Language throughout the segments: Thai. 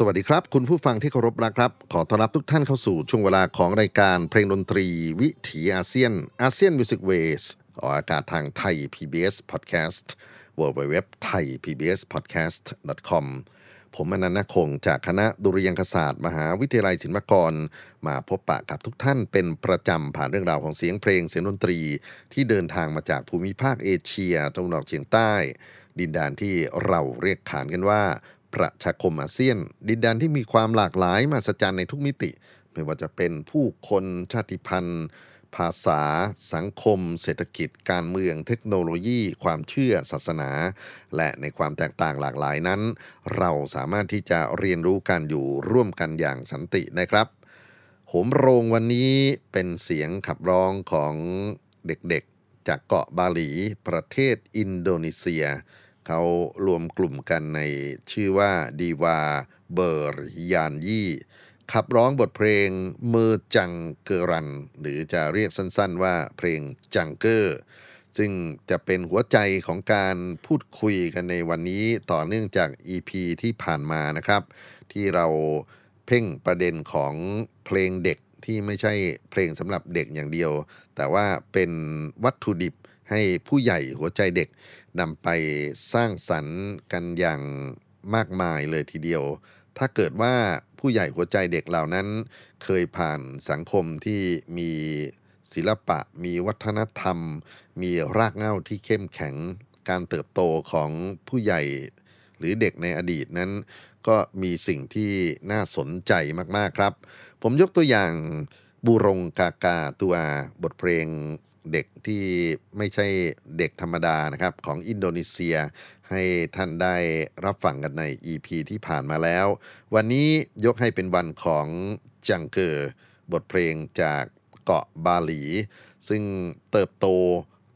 สวัสดีครับ คุณผู้ฟังที่เคารพนะครับ ขอต้อนรับทุกท่านเข้าสู่ช่วงเวลาของรายการเพลงดนตรีวิถีอาเซียน ASEAN Music Ways ออกอากาศทางไทย PBS Podcast w w w t h a i PBS Podcast com ผมอานันท์ นาคคงจากคณะดุริยางคศาสตร์ มหาวิทยาลัยศิลปากร มาพบปะกับทุกท่านเป็นประจำผ่านเรื่องราวของเสียงเพลงเสียงดนตรี ที่เดินทางมาจากภูมิภาคเอเชียตะวันออกเฉียงใต้ ดินแดนที่เราเรียกขานกันว่า ประชาคมอาเซียน ดินแดนที่มีความหลากหลายมาสจรรย์ในทุกมิติ ไม่ว่าจะเป็นผู้คนชาติพันธุ์ ภาษา สังคม เศรษฐกิจ การเมือง เทคโนโลยี ความเชื่อศาสนา และในความแตกต่างหลากหลายนั้น เราสามารถที่จะเรียนรู้กันอยู่ร่วมกันอย่างสันตินะครับโหมโรงวันนี้เป็นเสียงขับร้องของเด็กๆ จากเกาะบาหลี ประเทศอินโดนีเซีย เขารวมกลุ่มกันในชื่อว่าดีวาเบอร์ยานยี่ขับร้องบทเพลงเมอจังเกอรัน หรือจะเรียกสั้นๆว่าเพลงจังเกอร์ซึ่งจะเป็นหัวใจของการพูดคุยกันในวันนี้ต่อเนื่องจาก EP ที่ผ่านมานะครับ ที่เราเพ่งประเด็นของเพลงเด็กที่ไม่ใช่เพลงสำหรับเด็กอย่างเดียว แต่ว่าเป็นวัตถุดิบให้ผู้ใหญ่หัวใจเด็กนำไปสร้างสรรค์กันอย่างมากมายเลยทีเดียว ถ้าเกิดว่าผู้ใหญ่หัวใจเด็กเหล่านั้น เคยผ่านสังคมที่มีศิลปะ มีวัฒนธรรม มีรากเหง้าที่เข้มแข็ง การเติบโตของผู้ใหญ่หรือเด็กในอดีตนั้น ก็มีสิ่งที่น่าสนใจมาก ๆ ครับ ผมยกตัวอย่างบูรงกากาตัวบทเพลง เด็กที่ไม่ใช่เด็กธรรมดานะครับของอินโดนีเซีย ให้ท่านได้รับฟังกันใน EP ที่ผ่านมาแล้ว วันนี้ยกให้เป็นวันของจังเกอร์บทเพลงจากเกาะบาหลี ซึ่งเติบโต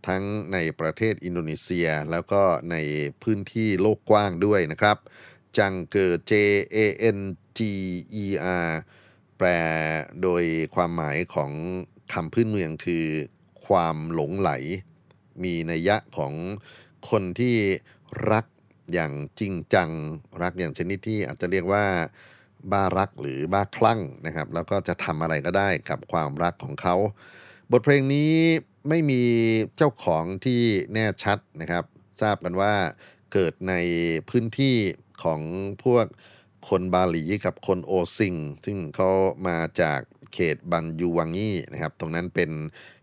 ทั้งในประเทศอินโดนีเซียแล้วก็ในพื้นที่โลกกว้างด้วยนะครับ จังเกอร์ J A N G E R แปลโดยความหมายของคำพื้นเมืองคือ ความหลงไหล มีนัยยะของคนที่รักอย่างจริงจัง รักอย่างชนิดที่อาจจะเรียกว่าบ้ารักหรือบ้าคลั่งนะครับ แล้วก็จะทำอะไรก็ได้กับความรักของเขา บทเพลงนี้ไม่มีเจ้าของที่แน่ชัดนะครับ ทราบกันว่าเกิดในพื้นที่ของพวกคนบาหลีกับคนโอซิง ซึ่งเขามาจากเขตบันยูวังงี่นะครับ ตรงนั้นเป็น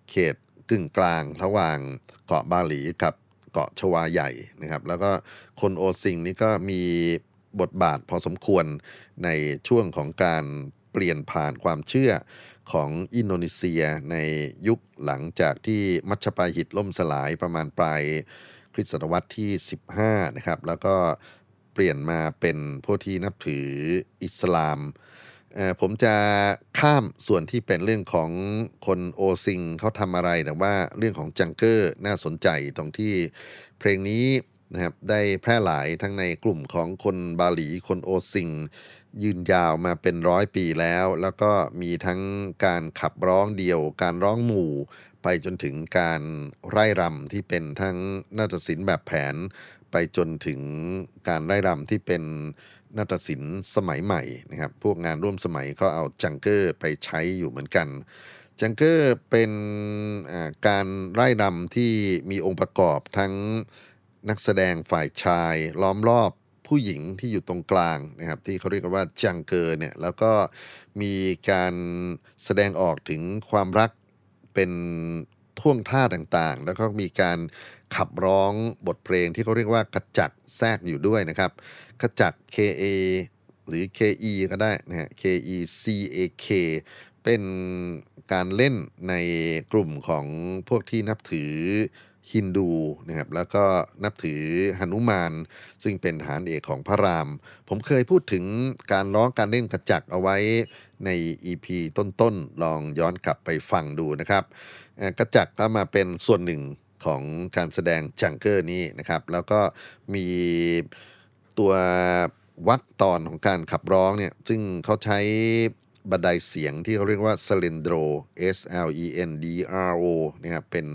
เขต กึ่งกลางระหว่างเกาะบาหลีกับเกาะชวาใหญ่นะครับ แล้วก็คนโอซิงนี่ก็มีบทบาทพอสมควรในช่วงของการเปลี่ยนผ่านความเชื่อของอินโดนีเซียในยุคหลังจากที่มัชปาหิตล่มสลายประมาณปลายคริสตศตวรรษที่ 15 นะครับ แล้วก็เปลี่ยนมาเป็นผู้ที่นับถืออิสลามเผมจะข้ามส่วนที่เป็นเรื่องของคนโอซิงเขาทำอะไรแต่ว่าเรื่องของจังเกอร์น่าสนใจตรงที่เพลงนี้นะครับได้แพร่หลายทั้งในกลุ่มของคนบาหลี คนโอซิง ยืนยาวมาเป็นร้อยปีแล้ว แล้วก็มีทั้งการขับร้องเดี่ยว การร้องหมู่ ไปจนถึงการไร่รำที่เป็นทั้งนาฏศิลป์แบบแผน ไปจนถึงการไร่รำที่เป็น นาฏศิลป์สมัยใหม่นะครับ พวกงานร่วมสมัยก็เอาจังเกอร์ไปใช้อยู่เหมือนกัน จังเกอร์เป็นการไร่รำที่มีองค์ประกอบทั้งนักแสดงฝ่ายชายล้อมรอบผู้หญิงที่อยู่ตรงกลางนะครับที่เขาเรียกกันว่าจังเกอร์เนี่ยแล้วก็มีการแสดงออกถึงความรักเป็นท่วงท่าต่างๆ แล้วก็มีการขับร้องบทเพลงที่เขาเรียกว่ากระจักแทรกอยู่ด้วยนะครับ กระจัก K A หรือ K E ก็ได้นะฮะ K E C A K เป็นการเล่นในกลุ่มของพวกที่นับถือฮินดูนะครับแล้วก็นับถือหนุมาน ซึ่งเป็นฐานเอกของพระราม ผมเคยพูดถึงการร้องการเล่นกระจักเอาไว้ใน EP ต้นๆ ลองย้อนกลับไปฟังดูนะครับ กระจักก็มาเป็นส่วนหนึ่งของการแสดงจังเกอร์นี้นะครับ แล้วก็มี ตัววัดตอนของการขับร้องเนี่ย ซึ่งเขาใช้บันไดเสียงที่เขาเรียกว่า s l e n d r o S L E N D R O นะครับเป็น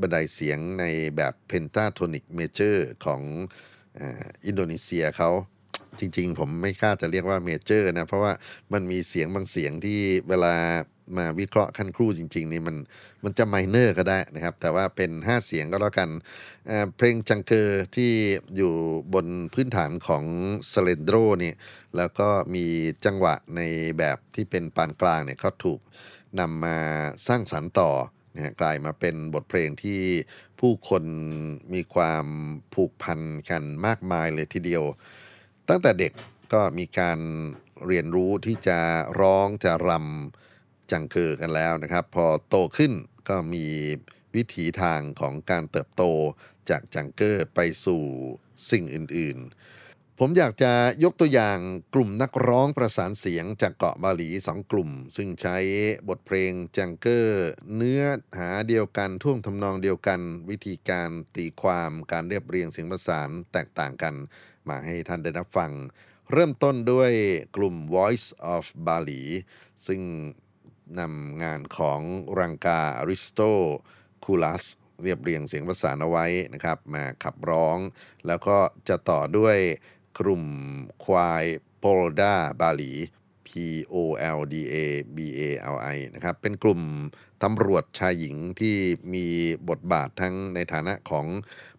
บันไดเสียงในแบบ pentatonic major ของออินโดนีเซียเขา จริง ๆ ผมไม่กล้าจะเรียกว่า major นะเพราะว่ามันมีเสียงบางเสียงที่เวลามาวิเคราะห์ขั้นคู่จริง ๆ นี่มันมันจะ minor ก็ได้นะครับ แต่ว่าเป็น 5 เสียงก็แล้วกันเพลงจังเกอร์ที่อยู่บนพื้นฐานของสเลนโดรนี่แล้วก็มีจังหวะในแบบที่เป็นปานกลางเนี่ยเขาถูกนำมาสร้างสรรค์ต่อนะกลายมาเป็นบทเพลงที่ผู้คนมีความผูกพันกันมากมายเลยทีเดียว ตั้งแต่เด็กก็มีการเรียนรู้ที่จะร้องจะรำจังเกอร์กันแล้วนะครับ พอโตขึ้นก็มีวิถีทางของการเติบโตจากจังเกอร์ไปสู่สิ่งอื่น ๆ ผมอยากจะยกตัวอย่างกลุ่มนักร้องประสานเสียงจากเกาะบาหลีสองกลุ่ม ซึ่งใช้บทเพลงจังเกอร์เนื้อหาเดียวกันท่วงทำนองเดียวกัน วิธีการตีความการเรียบเรียงเสียงประสานแตกต่างกัน มาให้ท่านได้รับฟัง เริ่มต้นด้วยกลุ่ม Voice of Bali ซึ่งนำงานของรังกาอริสโตคูลัสเรียบเรียงเสียงประสานเอาไว้นะครับ มาขับร้อง แล้วก็จะต่อด้วยกลุ่มควายโปลดาบาหลี P O L D A B A L I นะครับ เป็นกลุ่มตำรวจชายหญิงที่มีบทบาททั้งในฐานะของ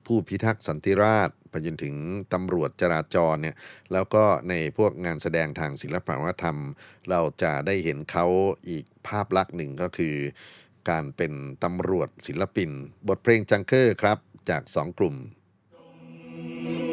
ผู้พิทักษ์สันติราษฎร์ จนถึงตำรวจจราจรเนี่ยแล้วก็ในพวกงานแสดงทางศิลปวัฒนธรรม เราจะได้เห็นเขาอีกภาพลักษณ์หนึ่งก็คือ การเป็นตำรวจศิลปิน บทเพลงจังเกอร์ครับจากสองกลุ่ม西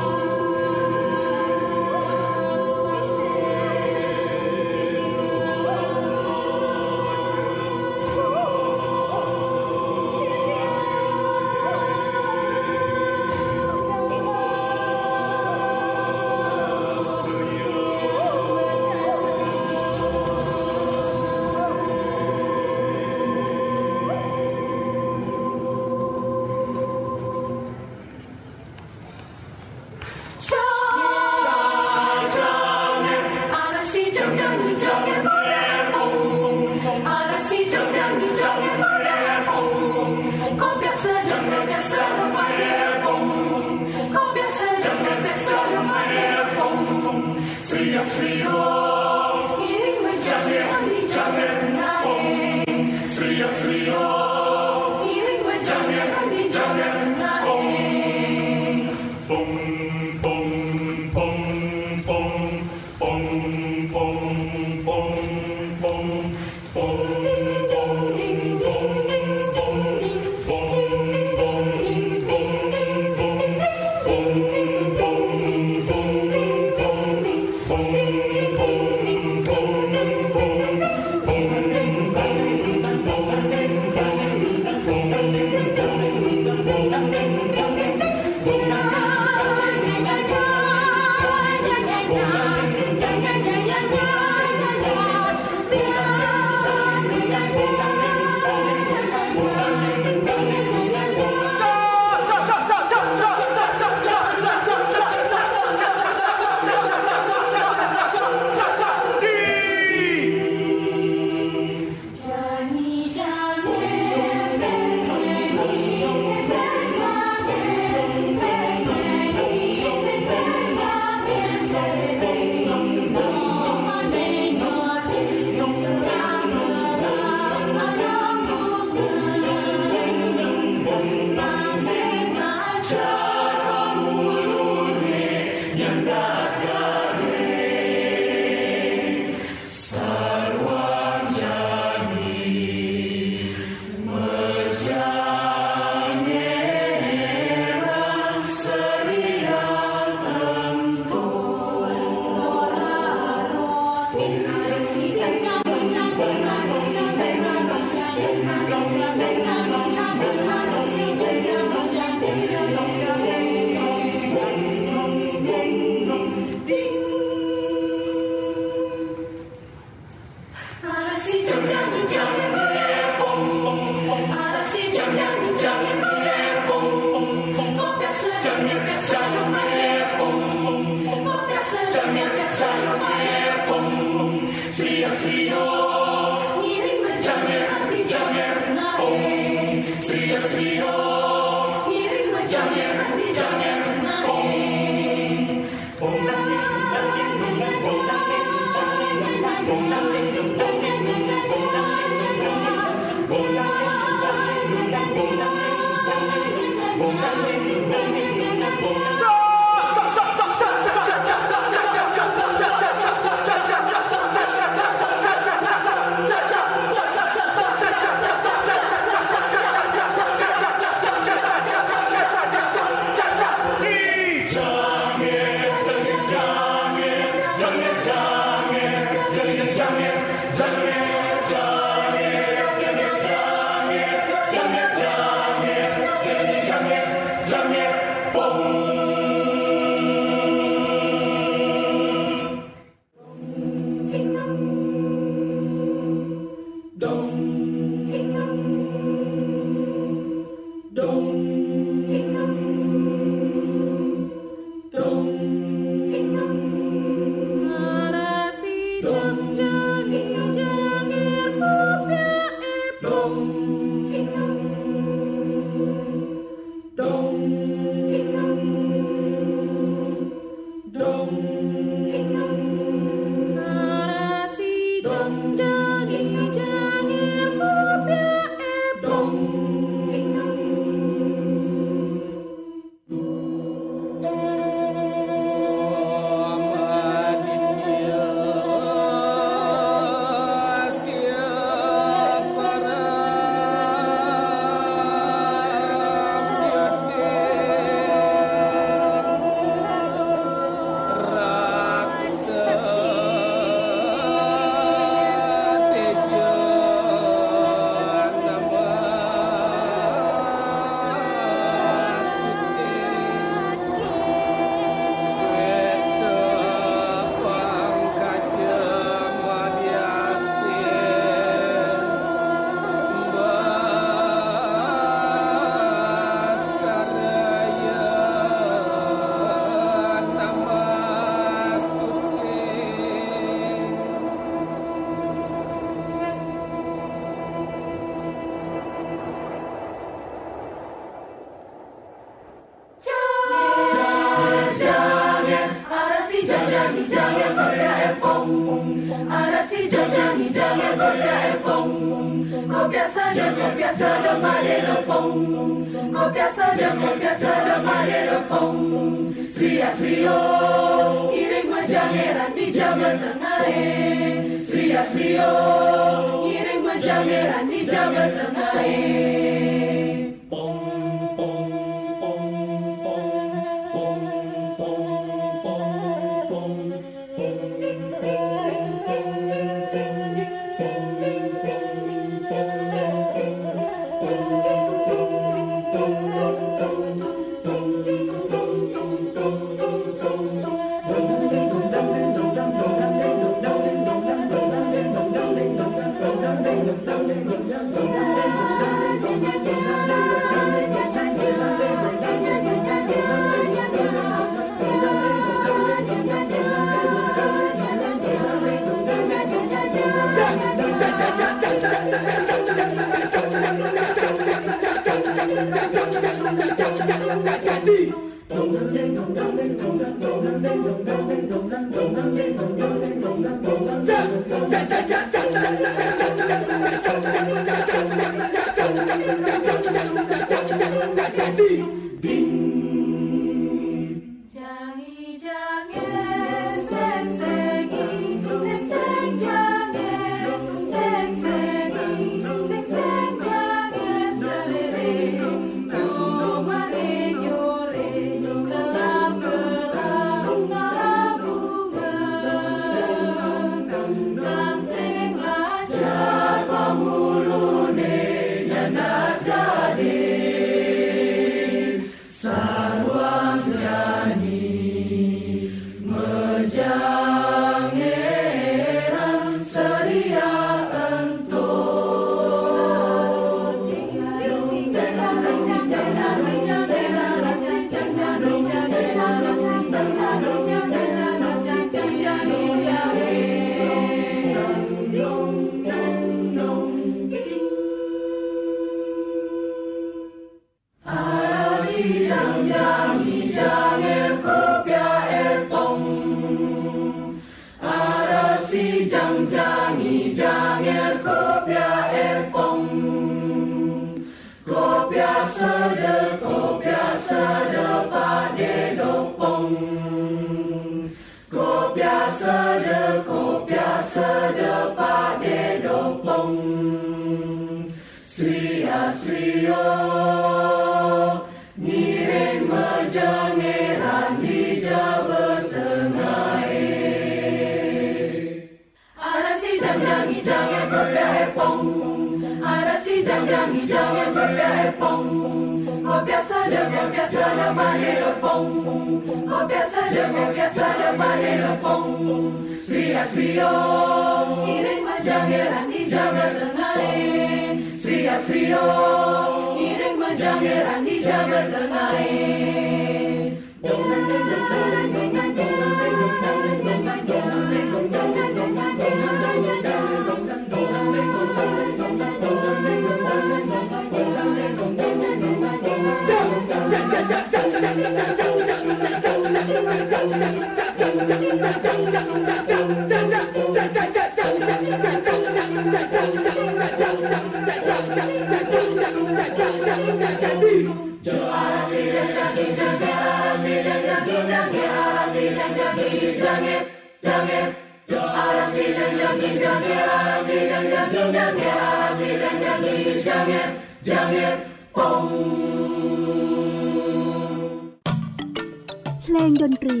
เพลงดนตรี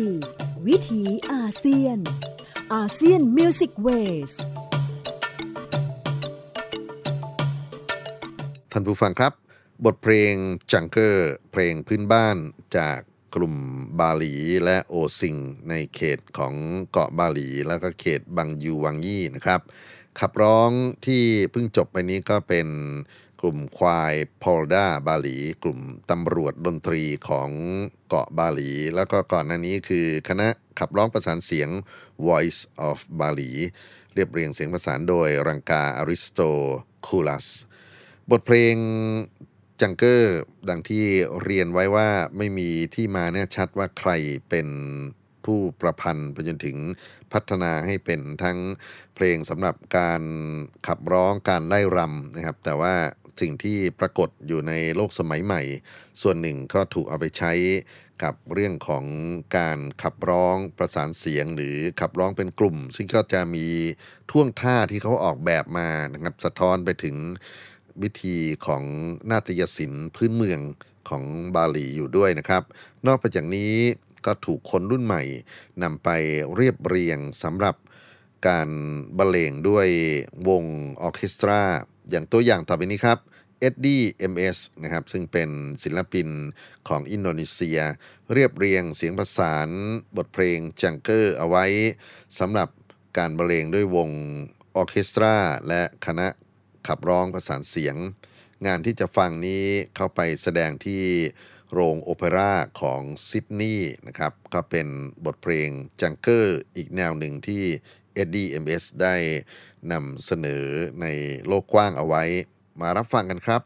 วิถีอาเซียน ASEAN Music Waysท่านผู้ฟังครับ บทเพลงจังเกอร์เพลงพื้นบ้านจากกลุ่มบาหลีและโอซิง ในเขตของเกาะบาหลี แล้วก็เขตบันยูวังงีนะครับขับร้องที่เพิ่งจบไปนี้ก็เป็น ลุ่มควายพอลดาบาหลี กลุ่มตำรวจดนตรีของเกาะบาหลี แล้วก็ก่อนหน้านี้คือคณะขับร้องประสานเสียง Voice of Bali เรียบเรียงเสียงประสานโดยรังกาอาริสโตคูลัส บทเพลงจังเกอร์ดังที่เรียนไว้ว่าไม่มีที่มาแน่ชัดว่าใครเป็นผู้ประพันธ์ไปจนถึงพัฒนาให้เป็นทั้งเพลงสำหรับการขับร้องการไล่รำนะครับ แต่ว่า สิ่งที่ปรากฏอยู่ในโลกสมัยใหม่ ส่วนหนึ่งก็ถูกเอาไปใช้กับเรื่องของการขับร้องประสานเสียงหรือขับร้องเป็นกลุ่ม ซึ่งก็จะมีท่วงท่าที่เขาออกแบบมานะครับสะท้อนไปถึงวิธีของนาฏยศิลป์พื้นเมืองของบาหลีอยู่ด้วยนะครับ นอกจากนี้ก็ถูกคนรุ่นใหม่นำไปเรียบเรียงสำหรับการบรรเลงด้วยวงออเคสตรา อย่างตัวอย่างต่อไปนี้ครับเอ็ดดี้เอ็มเอสนะครับซึ่งเป็นศิลปินของอินโดนีเซีย เรียบเรียงเสียงประสานบทเพลงจังเกอร์เอาไว้สำหรับการบรรเลงด้วยวงออเคสตรา และคณะขับร้องประสานเสียง งานที่จะฟังนี้เข้าไปแสดงที่โรงโอเปร่าของซิดนีย์นะครับก็เป็นบทเพลงจังเกอร์อีกแนวหนึ่งที่ เอ็ดดี้เอ็มเอสได้นำเสนอในโลกกว้างเอาไว้ มารับฟังกันครับ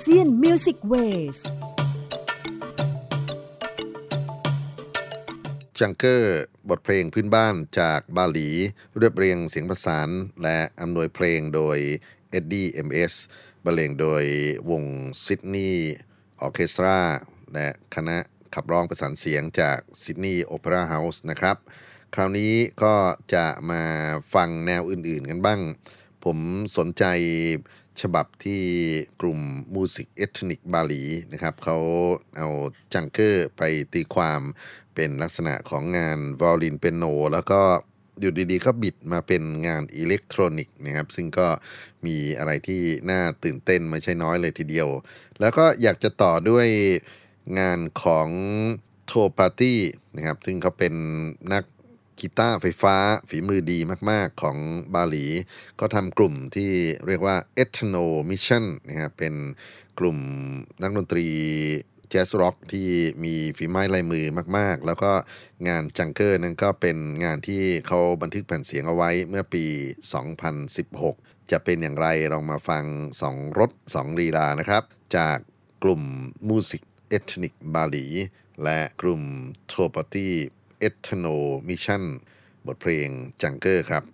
ASEAN Music Waysจังเกอร์บทเพลงพื้นบ้านจากบาหลี เรียบเรียงเสียงประสาน และอำนวยเพลงโดยเอ็ดดี้เอ็มเอสบรรเลงโดยวงซิดนีย์ออเคสตราและคณะขับร้องประสานเสียงจากซิดนีย์โอเปร่าเฮาส์นะครับ คราวนี้ก็จะมาฟังแนวอื่นๆกันบ้าง ผมสนใจ ฉบับที่กลุ่มมูสิกเอทนิกบาหลีนะครับเขาเอาจังเกอร์ไปตีความเป็นลักษณะของงานไวโอลินเปียโน แล้วก็อยู่ดีๆก็บิดมาเป็นงานอิเล็กทรอนิกส์นะครับ ซึ่งก็มีอะไรที่น่าตื่นเต้นไม่ใช่น้อยเลยทีเดียว แล้วก็อยากจะต่อด้วยงานของโทปาร์ตี้นะครับ ซึ่งเขาเป็นนัก กีตาร์ไฟฟ้าฝีมือดีมาก ๆ ของบาหลี ก็ทำกลุ่มที่เรียกว่า e t h n o Mission นะครับเป็นกลุ่มนักดนตรีแจ๊สร็อกที่มีฝีไม้ลายมือมาก ๆ แล้วก็งานจังเกอร์นั้นก็เป็นงานที่เขาบันทึกแผ่นเสียงเอาไว้เมื่อปี 2016 จะเป็นอย่างไรลองมาฟัง 2 รถ 2 ลีลานะครับ จากกลุ่มมูสิกเอทนิกบาหลี และกลุ่มโทปาตี้ Ethnomission บทเพลงจังเกอร์ครับ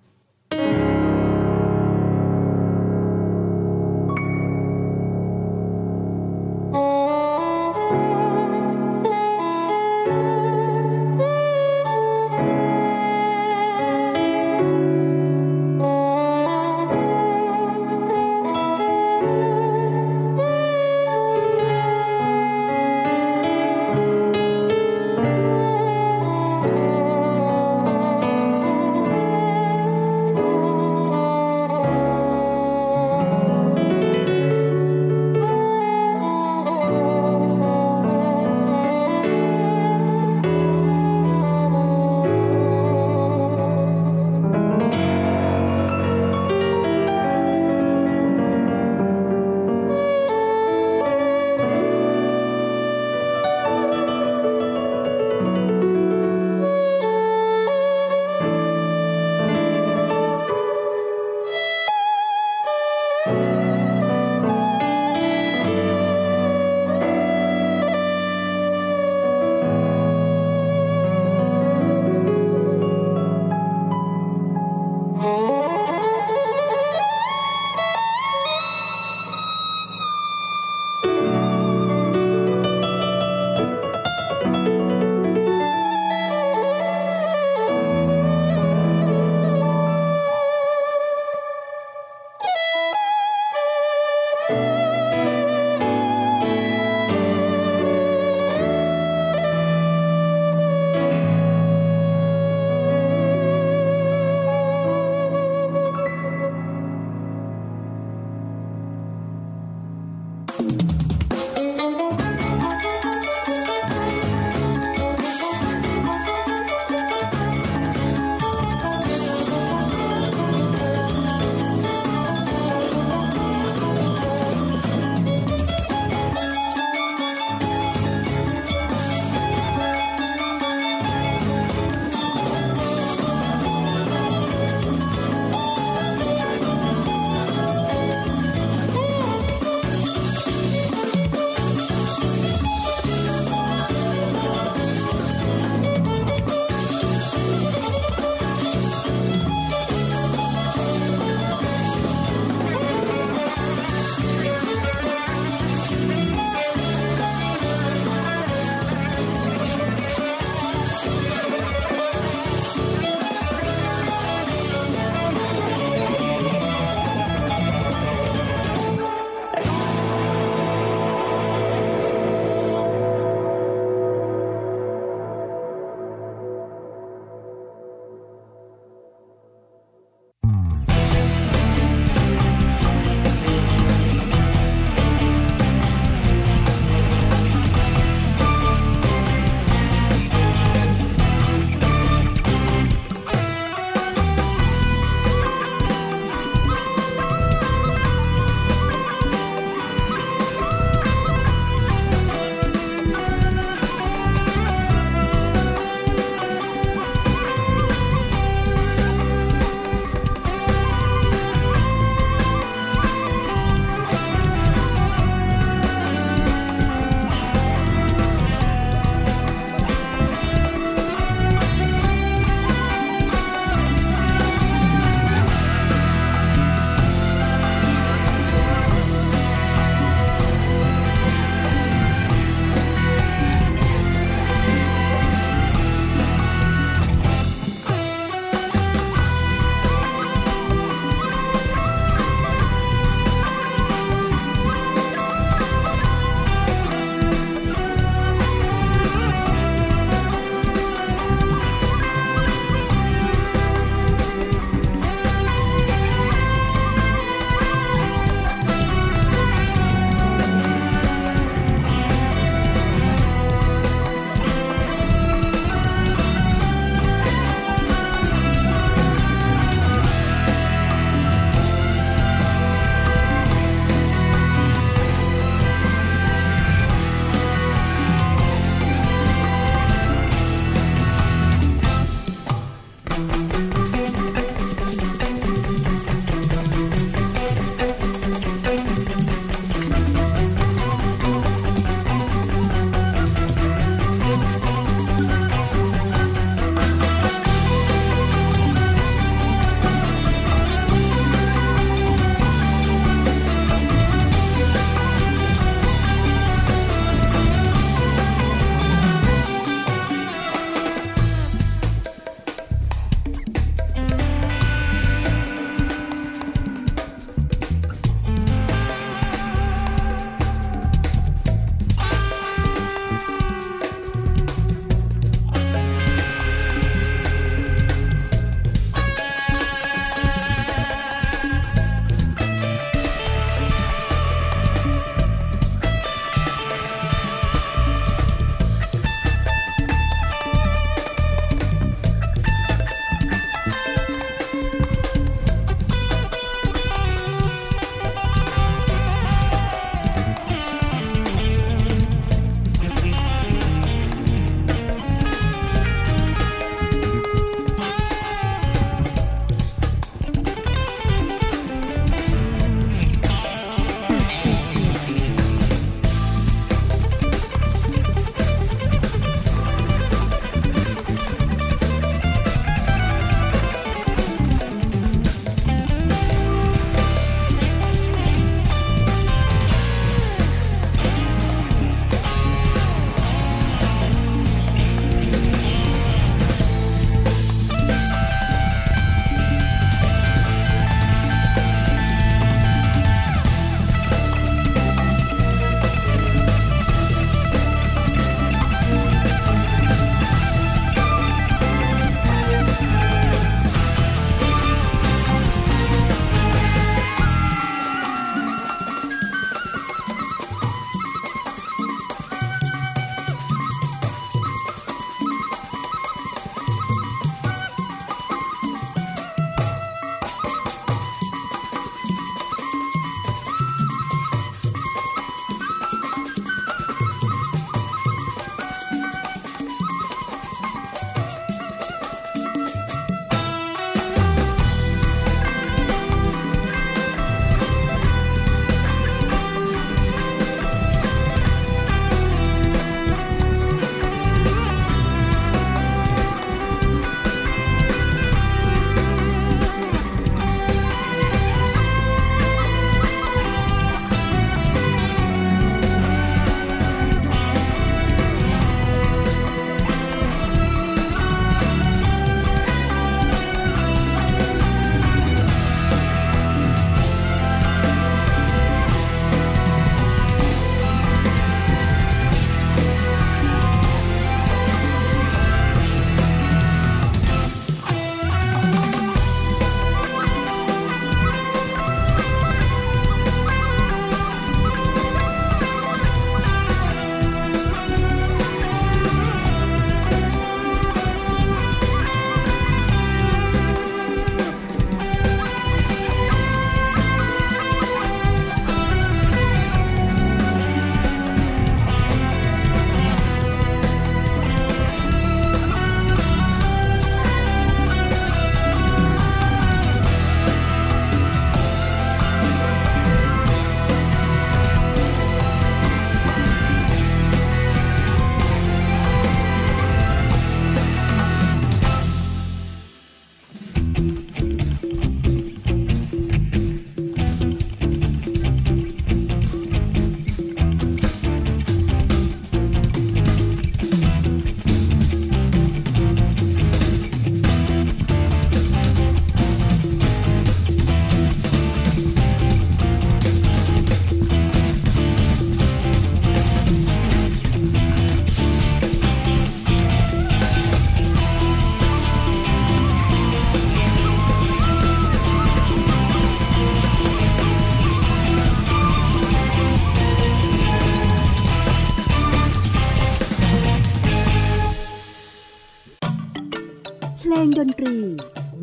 งดนตรี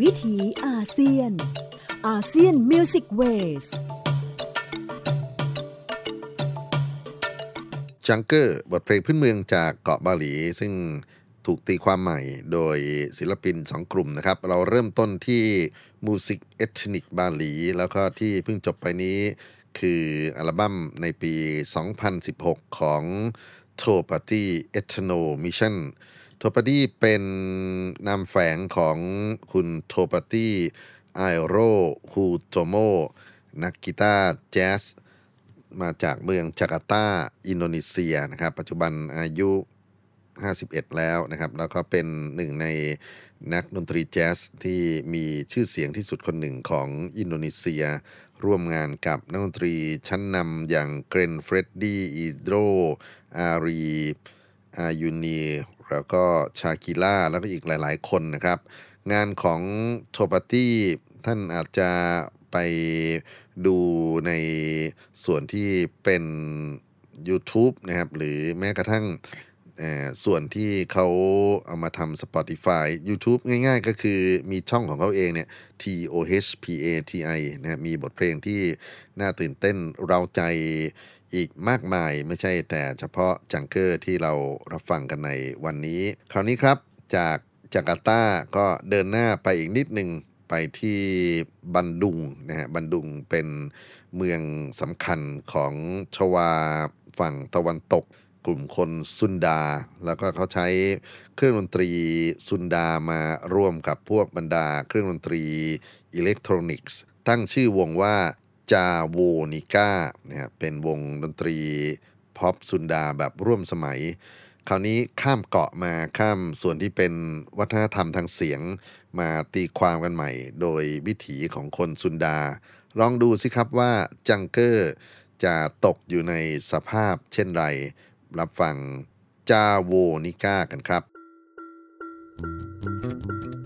วิถีอาเซียน ASEAN Music Waysจังเกอร์บทเพลงพื้นเมืองจากเกาะบาหลี ซึ่งถูกตีความใหม่โดยศิลปินสองกลุ่มนะครับ เราเริ่มต้นที่มูสิกเอทนิกบาหลี แล้วก็ที่เพิ่งจบไปนี้ คืออัลบั้มในปี 2016 ของ t o p a t y Ethno Mission โทปาตี้เป็นนามแฝงของคุณโทปาตี้ไอโรฮูโจโมนักกีตาร์แจ๊สมาจากเมืองจาการ์ตา อินโดนีเซียนะครับ ปัจจุบันอายุ 51 แล้วนะครับ แล้วก็เป็นหนึ่งในนักดนตรีแจ๊สที่มีชื่อเสียงที่สุดคนหนึ่งของอินโดนีเซีย ร่วมงานกับนักดนตรีชั้นนำอย่างเกล็นเฟรดลี่อีโดอารีอายูนี แล้วก็ชาคิล่าแล้วก็อีกหลาย ๆ คนนะครับ งานของโทปาตี้ท่านอาจจะไปดูในส่วนที่เป็น YouTube นะครับ หรือแม้กระทั่งส่วนที่เขาเอามาทำ Spotify YouTube ง่ายๆ ก็คือมีช่องของเขาเองเนี่ย T O H P A T I นะมีบทเพลงที่น่าตื่นเต้นเราใจ อีกมากมายไม่ใช่แต่เฉพาะจังเกอร์ที่เรารับฟังกันในวันนี้ คราวนี้ครับจากจาการ์ตาก็เดินหน้าไปอีกนิดหนึ่งไปที่บันดุงนะฮะบันดุงเป็นเมืองสำคัญของชวาฝั่งตะวันตก กลุ่มคนซุนดา แล้วก็เขาใช้เครื่องดนตรีซุนดามาร่วมกับพวกบรรดา เครื่องดนตรีอิเล็กทรอนิกส์ ตั้งชื่อวงว่า จาโวนิก้านะเป็นวงดนตรีพ็อปซุนดาแบบร่วมสมัย คราวนี้ข้ามเกาะมาข้ามส่วนที่เป็นวัฒนธรรมทางเสียงมาตีความกันใหม่ โดยวิถีของคนซุนดา ลองดูสิครับว่าจังเกอร์จะตกอยู่ในสภาพเช่นไร รับฟังจาโวนิก้ากันครับ Jangan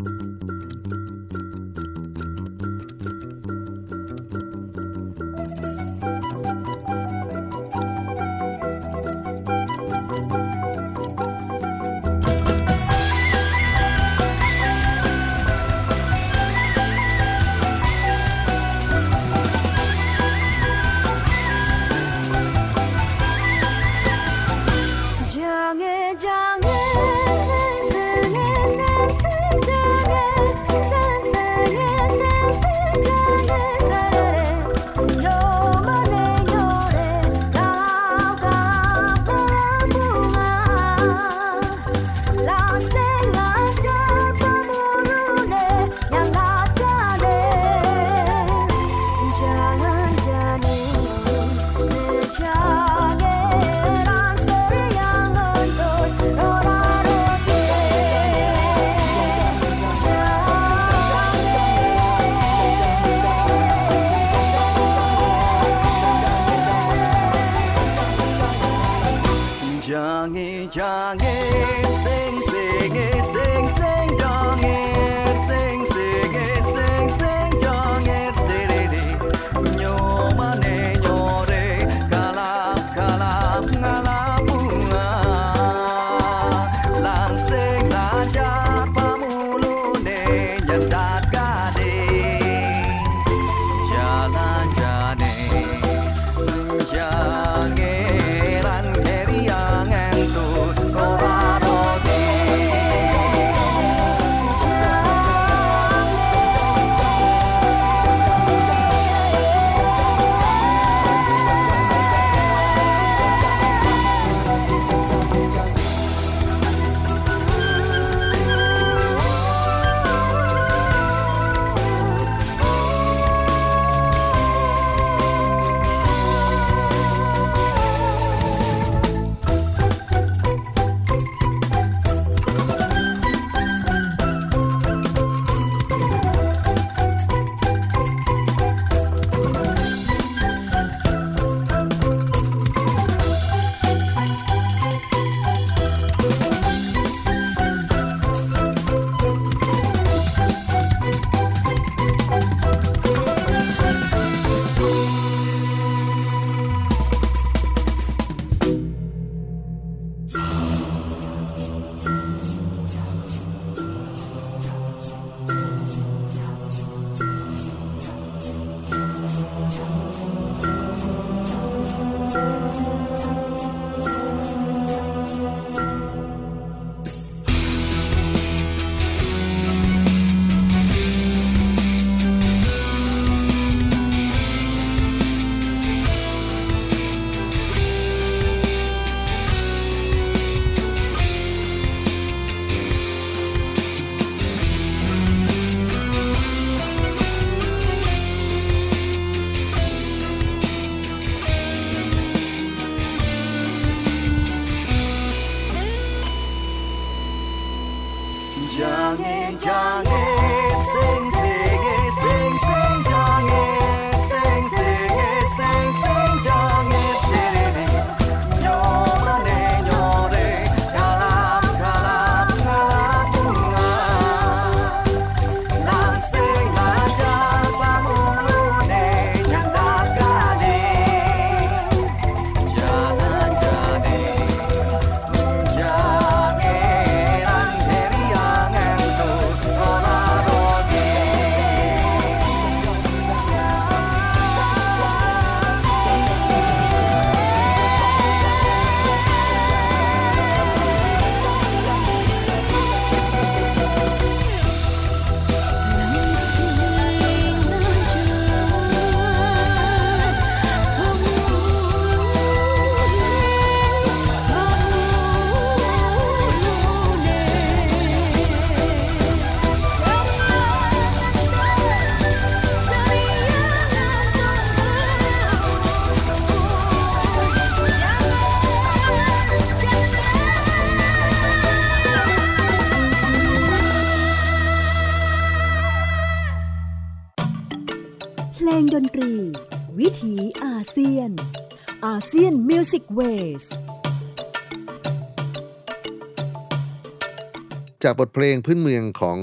จากบทเพลงพื้นเมืองของ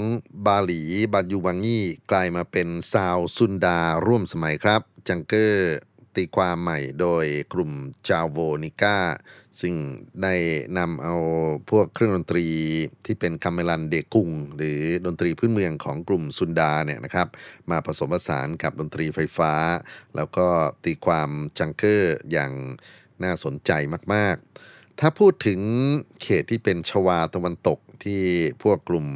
บาหลีบันยูวังงีกลายมาเป็นซาวซุนดาร่วมสมัยครับ จังเกอร์ตีความใหม่โดยกลุ่มจาโวนิก้า ซึ่งได้นำเอาพวกเครื่องดนตรีที่เป็นกาเมลันเดกุง หรือดนตรีพื้นเมืองของกลุ่มซุนดาเนี่ยนะครับ มาผสมผสานกับดนตรีไฟฟ้า แล้วก็ตีความจังเกอร์อย่างน่าสนใจมาก ๆ ถ้าพูดถึงเขตที่เป็นชวาตะวันตก ที่พวกกลุ่ม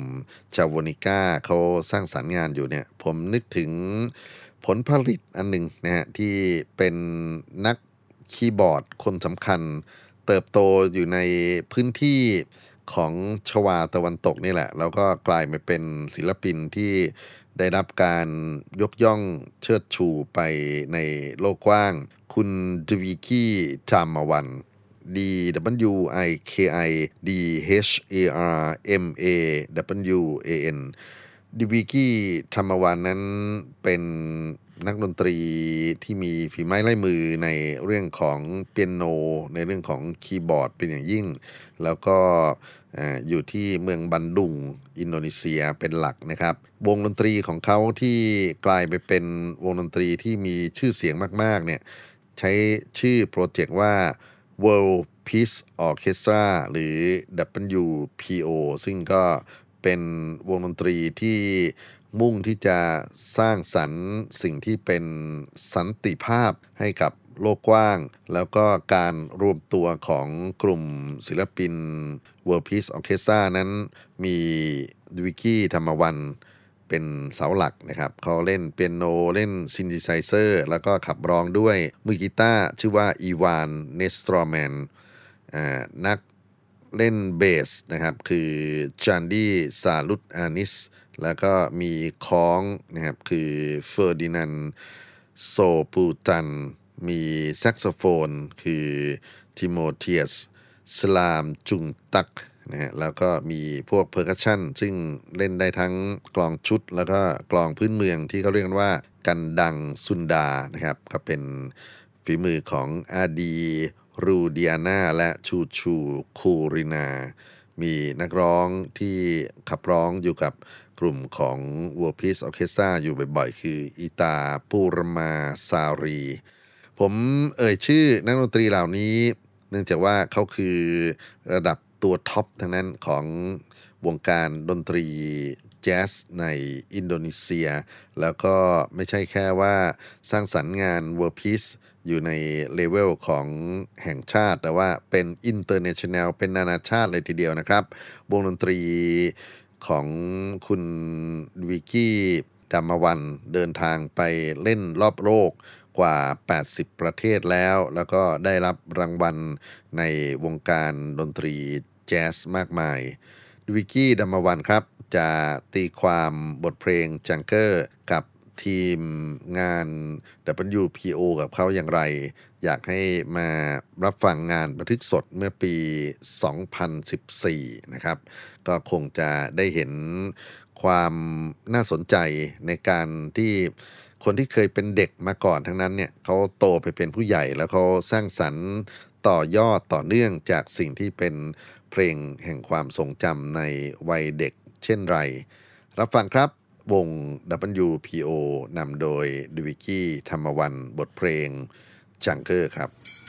ชาวโวนิก้าเขาสร้างสรรค์งานอยู่เนี่ย ผมนึกถึงผลผลิตอันหนึ่งนะฮะที่เป็นนักคีย์บอร์ดคนสำคัญ เติบโตอยู่ในพื้นที่ของชวาตะวันตกนี่แหละ แล้วก็กลายมาเป็นศิลปินที่ได้รับการยกย่องเชิดชูไปในโลกกว้าง คุณดวีกี้จามาวัน D W I K I D H A R M A W A N ดิวิกี้ธรรมวันนั้นเป็นนักดนตรีที่มีฝีไม้ลายมือในเรื่องของเปียโน ในเรื่องของคีย์บอร์ดเป็นอย่างยิ่ง แล้วก็อยู่ที่เมืองบันดุง อินโดนีเซียเป็นหลักนะครับ วงดนตรีของเขาที่กลายไปเป็นวงดนตรีที่มีชื่อเสียงมาก ๆ เนี่ย ใช้ชื่อโปรเจกต์ว่า World Peace Orchestra หรือ WPO ซึ่งก็เป็นวงดนตรีที่มุ่งที่จะสร้างสรรค์สิ่งที่เป็นสันติภาพให้กับโลกกว้าง แล้วก็การรวมตัวของกลุ่มศิลปิน World Peace Orchestra นั้นมีวิกกี้ธรรมวัน เป็นเสาหลักนะครับเขาเล่นเปียโนเล่นซิน t ิไซเซอร์แล้วก็ขับร้องด้วยมือกีตาร์ชื่อว่าอีวานเนสตรอแมนนักเล่นเบสนะครับคือจันดี้ซาลุตอานิสแล้วก็มีกลองนะครับคือเฟอร์ดินันโซปูตัน มีแซกโซโฟน คือทิโมเทียสสลามจุงตัก นะฮะแล้วก็มีพวก percussion ซึ่งเล่นได้ทั้งกลองชุด แล้วก็กลองพื้นเมืองที่เขาเรียกกันว่ากันดังซุนดานะครับก็เป็นฝีมือของอาดีรูเดียนาและชูชูคูรินา มีนักร้องที่ขับร้องอยู่กับกลุ่มของ World Peace Orchestra อยู่บ่อยๆ คืออีตาปูรมาซารี ผมเอ่ยชื่อนักดนตรีเหล่านี้ เนื่องจากว่าเขาคือระดับ ตัว top ทั้งนั้นของวงการดนตรีแจ๊สในอินโดนีเซีย แล้วก็ไม่ใช่แค่ว่าสร้างสรรค์งาน World Peace อยู่ในเลเวลของแห่งชาติ แต่ว่าเป็น international เป็นนานาชาติเลยทีเดียวนะครับ วงดนตรีของคุณวิกกี้ดามวันเดินทางไปเล่นรอบโลกกว่า 80 ประเทศแล้ว แล้วก็ได้รับรางวัลในวงการดนตรี แจ๊สมากมายวิกกี้ดัมมวันครับ จะตีความบทเพลงจังเกอร์กับทีมงาน WPO กับเขาอย่างไร อยากให้มารับฟังงานบันทึกสดเมื่อปี 2014 นะครับ ก็คงจะได้เห็นความน่าสนใจในการที่คนที่เคยเป็นเด็กมาก่อนทั้งนั้นเนี่ยเขาโตไปเป็นผู้ใหญ่แล้วเขาสร้างสรรค์ต่อยอดต่อเนื่องจากสิ่งที่เป็น เพลงแห่งความทรงจำในวัยเด็กเช่นไร รับฟังครับวง WPO นำโดยดวิกี้ธรรมวันบทเพลงจังเกอร์ครับ「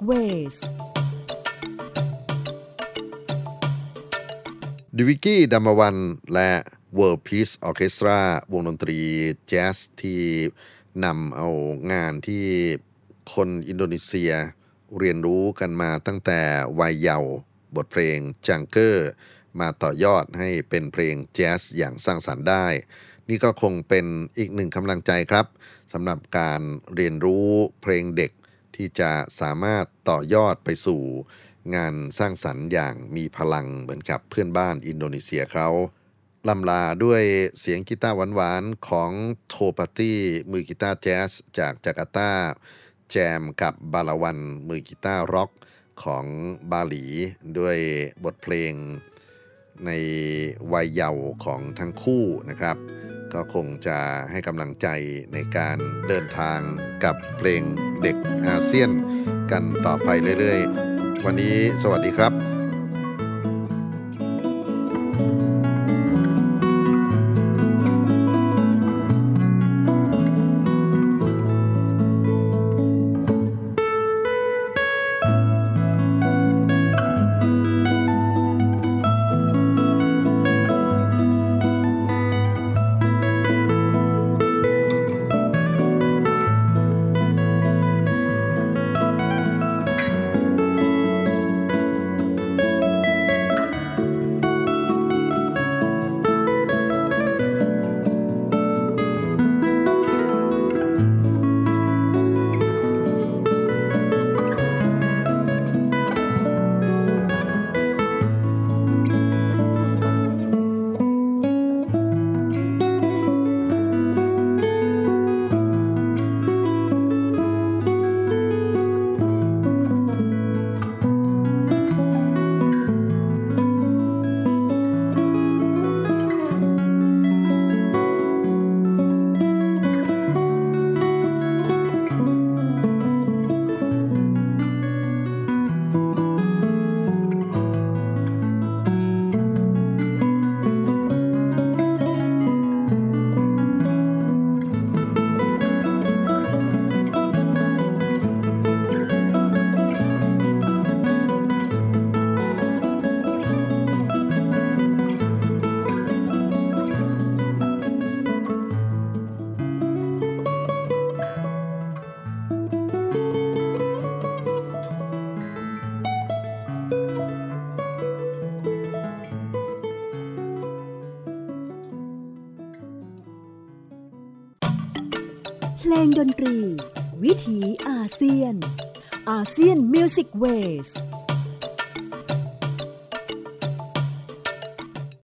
มิวสิกเวสดิวิกี้ดัมวันและ World Peace Orchestra วงดนตรีแจ๊สที่นำเอางานที่คนอินโดนีเซียเรียนรู้กันมาตั้งแต่วัยเยาว์บทเพลงจังเกอร์มาต่อยอดให้เป็นเพลงแจ๊สอย่างสร้างสรรค์ได้ นี่ก็คงเป็นอีกหนึ่งกำลังใจครับสำหรับการเรียนรู้เพลงเด็ก ที่จะสามารถต่อยอดไปสู่งานสร้างสรรค์อย่างมีพลังเหมือนกับเพื่อนบ้านอินโดนีเซียเขาลำลาด้วยเสียงกีตาร์หวานๆ ของโทปาตี้มือกีตาร์แจ๊สจากจาการ์ตา แจมกับบาลาวันมือกีตาร์ร็อกของบาหลี ด้วยบทเพลงในวัยเยาว์ของทั้งคู่นะครับ ก็คงจะให้กำลังใจในการเดินทางกับเพลงเด็กอาเซียน กันต่อไปเรื่อยๆ วันนี้สวัสดีครับเพ